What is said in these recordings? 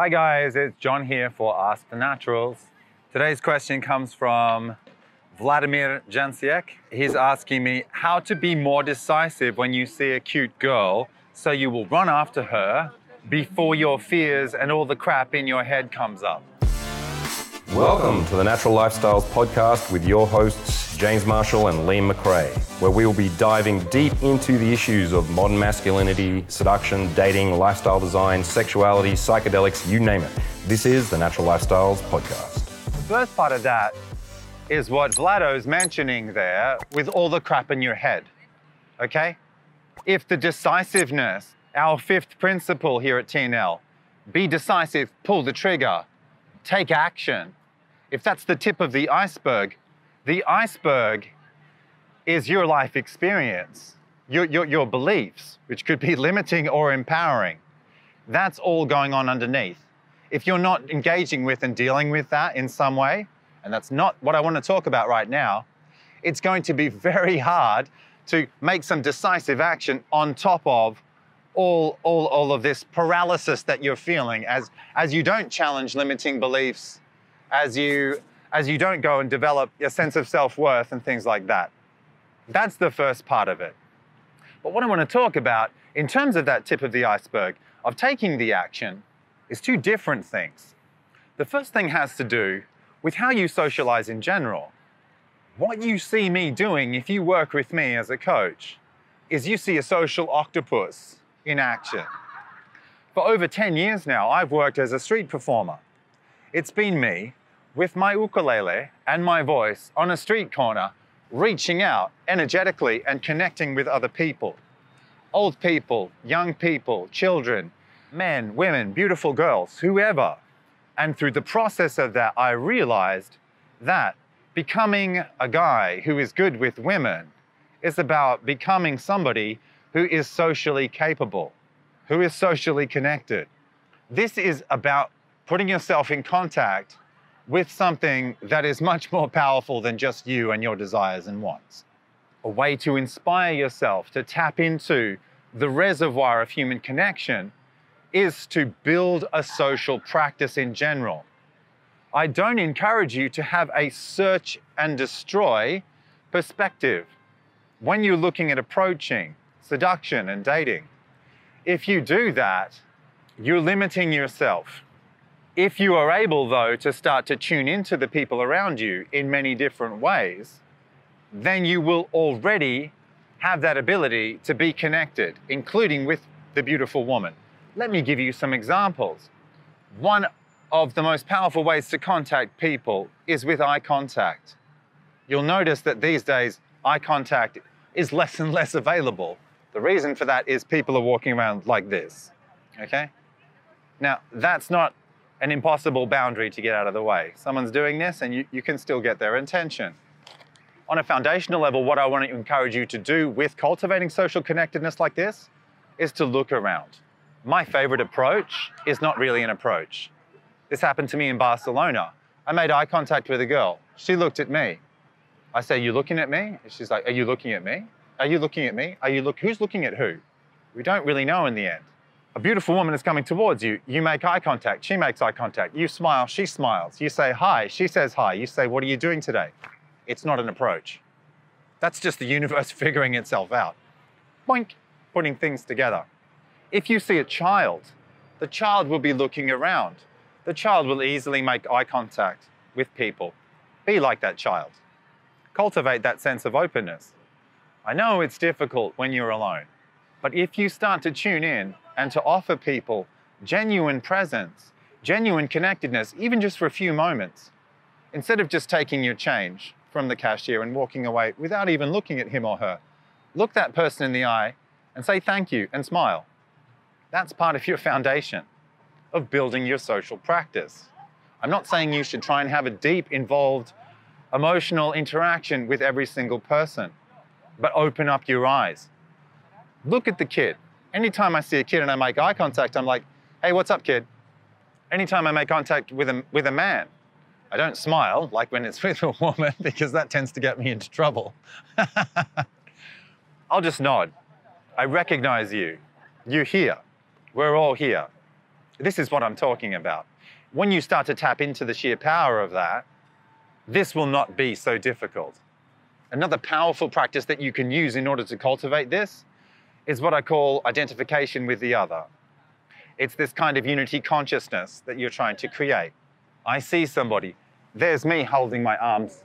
Hi guys, it's Jon here for Ask the Naturals. Today's question comes from Vladimir Jansiek. He's asking me how to be more decisive when you see a cute girl so you will run after her before your fears and all the crap in your head comes up. Welcome to the Natural Lifestyles Podcast with your hosts, James Marshall and Liam McRae, where we will be diving deep into the issues of modern masculinity, seduction, dating, lifestyle design, sexuality, psychedelics, you name it. This is the Natural Lifestyles Podcast. The first part of that is what Vlado's mentioning there with all the crap in your head. Okay? If the decisiveness, our fifth principle here at TNL, be decisive, pull the trigger, take action. If that's the tip of the iceberg, the iceberg is your life experience, your, your, your beliefs, which could be limiting or empowering. That's all going on underneath. If you're not engaging with and dealing with that in some way, and that's not what I want to talk about right now, it's going to be very hard to make some decisive action on top of all, all, all of this paralysis that you're feeling as, as you don't challenge limiting beliefs, as you, as you don't go and develop your sense of self-worth and things like that. That's the first part of it. But what I want to talk about in terms of that tip of the iceberg of taking the action is two different things. The first thing has to do with how you socialize in general. What you see me doing if you work with me as a coach is you see a social octopus in action. For over 10 years now, I've worked as a street performer. It's been me with my ukulele and my voice on a street corner, reaching out energetically and connecting with other people. Old people, young people, children, men, women, beautiful girls, whoever. And through the process of that, I realized that becoming a guy who is good with women is about becoming somebody who is socially capable, who is socially connected. This is about putting yourself in contact with something that is much more powerful than just you and your desires and wants. A way to inspire yourself to tap into the reservoir of human connection is to build a social practice in general. I don't encourage you to have a search and destroy perspective when you're looking at approaching seduction and dating. If you do that, you're limiting yourself. If you are able, though, to start to tune into the people around you in many different ways, then you will already have that ability to be connected, including with the beautiful woman. Let me give you some examples. One of the most powerful ways to contact people is with eye contact. You'll notice that these days, eye contact is less and less available. The reason for that is people are walking around like this, okay? Now, that's not an impossible boundary to get out of the way. Someone's doing this and you, you can still get their intention. On a foundational level, what I want to encourage you to do with cultivating social connectedness like this is to look around. My favorite approach is not really an approach. This happened to me in Barcelona. I made eye contact with a girl. She looked at me. I say, you looking at me? She's like, are you looking at me? Are you looking at me? Are you look, who's looking at who? We don't really know in the end. A beautiful woman is coming towards you. You make eye contact. She makes eye contact. You smile. She smiles. You say hi. She says hi. You say, what are you doing today? It's not an approach. That's just the universe figuring itself out. Boink, putting things together. If you see a child, the child will be looking around. The child will easily make eye contact with people. Be like that child. Cultivate that sense of openness. I know it's difficult when you're alone, but if you start to tune in and to offer people genuine presence, genuine connectedness, even just for a few moments, instead of just taking your change from the cashier and walking away without even looking at him or her, look that person in the eye and say thank you and smile. That's part of your foundation of building your social practice. I'm not saying you should try and have a deep, involved, emotional interaction with every single person, but open up your eyes. Look at the kid. Anytime I see a kid and I make eye contact, I'm like, hey, what's up, kid? Anytime I make contact with a, with a man, I don't smile like when it's with a woman because that tends to get me into trouble. I'll just nod. I recognize you. You're here. We're all here. This is what I'm talking about. When you start to tap into the sheer power of that, this will not be so difficult. Another powerful practice that you can use in order to cultivate this is what I call identification with the other. It's this kind of unity consciousness that you're trying to create. I see somebody, there's me holding my arms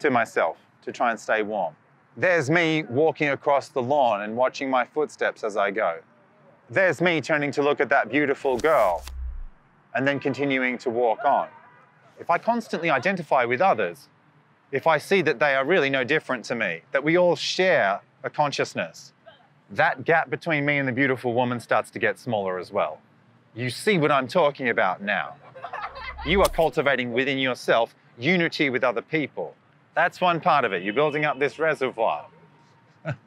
to myself to try and stay warm. There's me walking across the lawn and watching my footsteps as I go. There's me turning to look at that beautiful girl and then continuing to walk on. If I constantly identify with others, if I see that they are really no different to me, that we all share a consciousness, that gap between me and the beautiful woman starts to get smaller as well. You see what I'm talking about now. You are cultivating within yourself unity with other people. That's one part of it. You're building up this reservoir.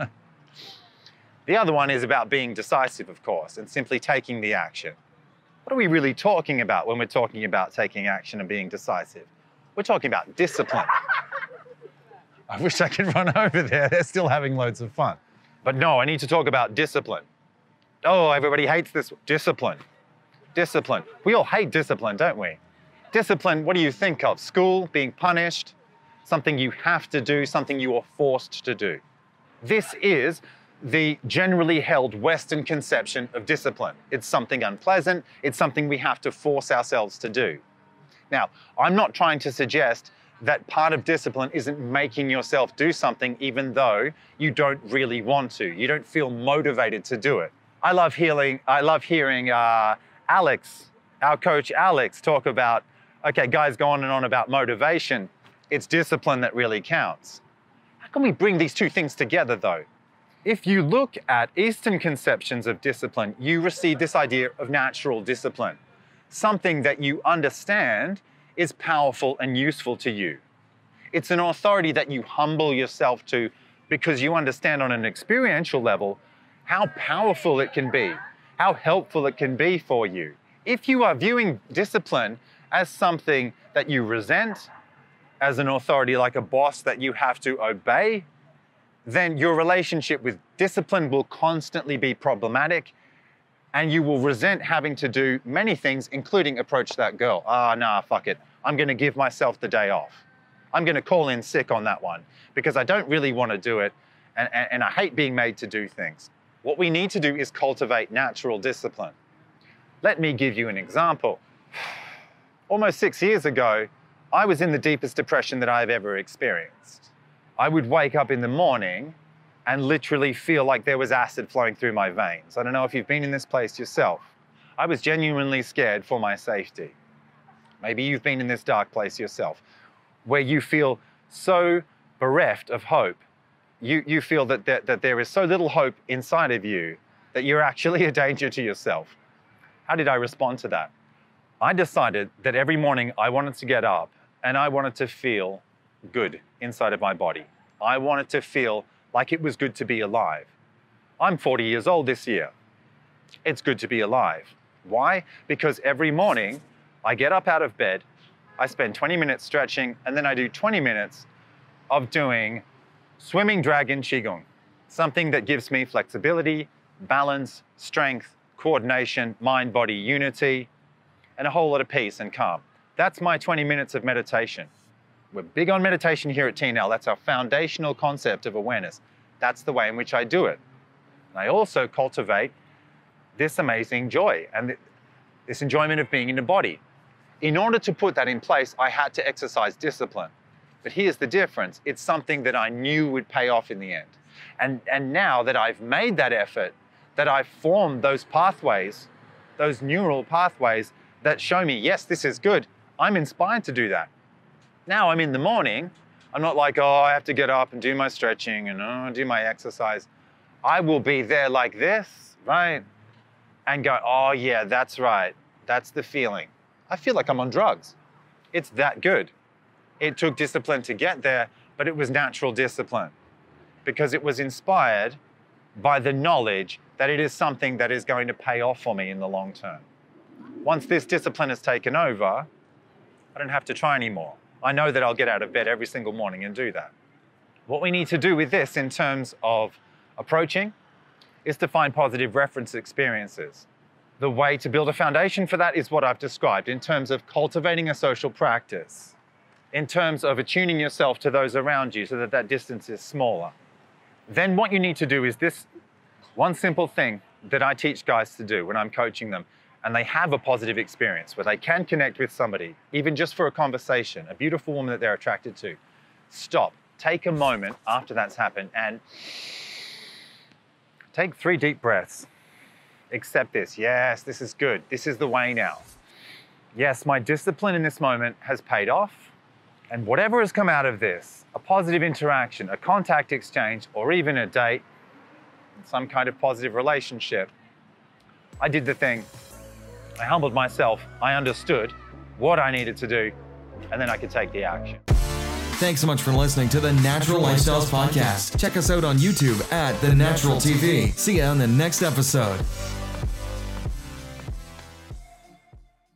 the other one is about being decisive, of course, and simply taking the action. What are we really talking about when we're talking about taking action and being decisive? We're talking about discipline. I wish I could run over there. They're still having loads of fun. But no, I need to talk about discipline. Oh, everybody hates this discipline. Discipline. We all hate discipline, don't we? Discipline, what do you think of? School, being punished, something you have to do, something you are forced to do. This is the generally held Western conception of discipline. It's something unpleasant, it's something we have to force ourselves to do. Now, I'm not trying to suggest that part of discipline isn't making yourself do something even though you don't really want to. You don't feel motivated to do it. I love hearing, I love hearing uh, Alex, our coach Alex, talk about, okay, guys go on and on about motivation. It's discipline that really counts. How can we bring these two things together though? If you look at Eastern conceptions of discipline, you receive this idea of natural discipline, something that you understand is powerful and useful to you. It's an authority that you humble yourself to because you understand on an experiential level how powerful it can be, how helpful it can be for you. If you are viewing discipline as something that you resent, as an authority like a boss that you have to obey, then your relationship with discipline will constantly be problematic and you will resent having to do many things, including approach that girl. Ah, nah, fuck it. I'm gonna give myself the day off. I'm gonna call in sick on that one because I don't really wanna do it and, and, and I hate being made to do things. What we need to do is cultivate natural discipline. Let me give you an example. Almost six years ago, I was in the deepest depression that I've ever experienced. I would wake up in the morning and literally feel like there was acid flowing through my veins. I don't know if you've been in this place yourself. I was genuinely scared for my safety. Maybe you've been in this dark place yourself, where you feel so bereft of hope. You, you feel that, that, that there is so little hope inside of you that you're actually a danger to yourself. How did I respond to that? I decided that every morning I wanted to get up and I wanted to feel good inside of my body. I wanted to feel like it was good to be alive. I'm 40 years old this year. It's good to be alive. Why? Because every morning I get up out of bed, I spend 20 minutes stretching, and then I do 20 minutes of doing swimming dragon qigong, something that gives me flexibility, balance, strength, coordination, mind body unity, and a whole lot of peace and calm. That's my 20 minutes of meditation. We're big on meditation here at TNL. That's our foundational concept of awareness. That's the way in which I do it. And I also cultivate this amazing joy and this enjoyment of being in the body. In order to put that in place, I had to exercise discipline. But here's the difference it's something that I knew would pay off in the end. And, and now that I've made that effort, that I've formed those pathways, those neural pathways that show me, yes, this is good, I'm inspired to do that. Now I'm in the morning, I'm not like, oh, I have to get up and do my stretching and oh, do my exercise. I will be there like this, right? And go, oh, yeah, that's right. That's the feeling. I feel like I'm on drugs. It's that good. It took discipline to get there, but it was natural discipline because it was inspired by the knowledge that it is something that is going to pay off for me in the long term. Once this discipline has taken over, I don't have to try anymore. I know that I'll get out of bed every single morning and do that. What we need to do with this in terms of approaching is to find positive reference experiences. the way to build a foundation for that is what I've described in terms of cultivating a social practice, in terms of attuning yourself to those around you so that that distance is smaller. Then what you need to do is this one simple thing that I teach guys to do when I'm coaching them and they have a positive experience where they can connect with somebody, even just for a conversation, a beautiful woman that they're attracted to. Stop, take a moment after that's happened and take three deep breaths accept this. Yes, this is good. This is the way now. Yes, my discipline in this moment has paid off. And whatever has come out of this, a positive interaction, a contact exchange, or even a date, some kind of positive relationship, I did the thing. I humbled myself. I understood what I needed to do, and then I could take the action. Thanks so much for listening to the Natural Lifestyles Podcast. Check us out on YouTube at The Natural TV. See you on the next episode.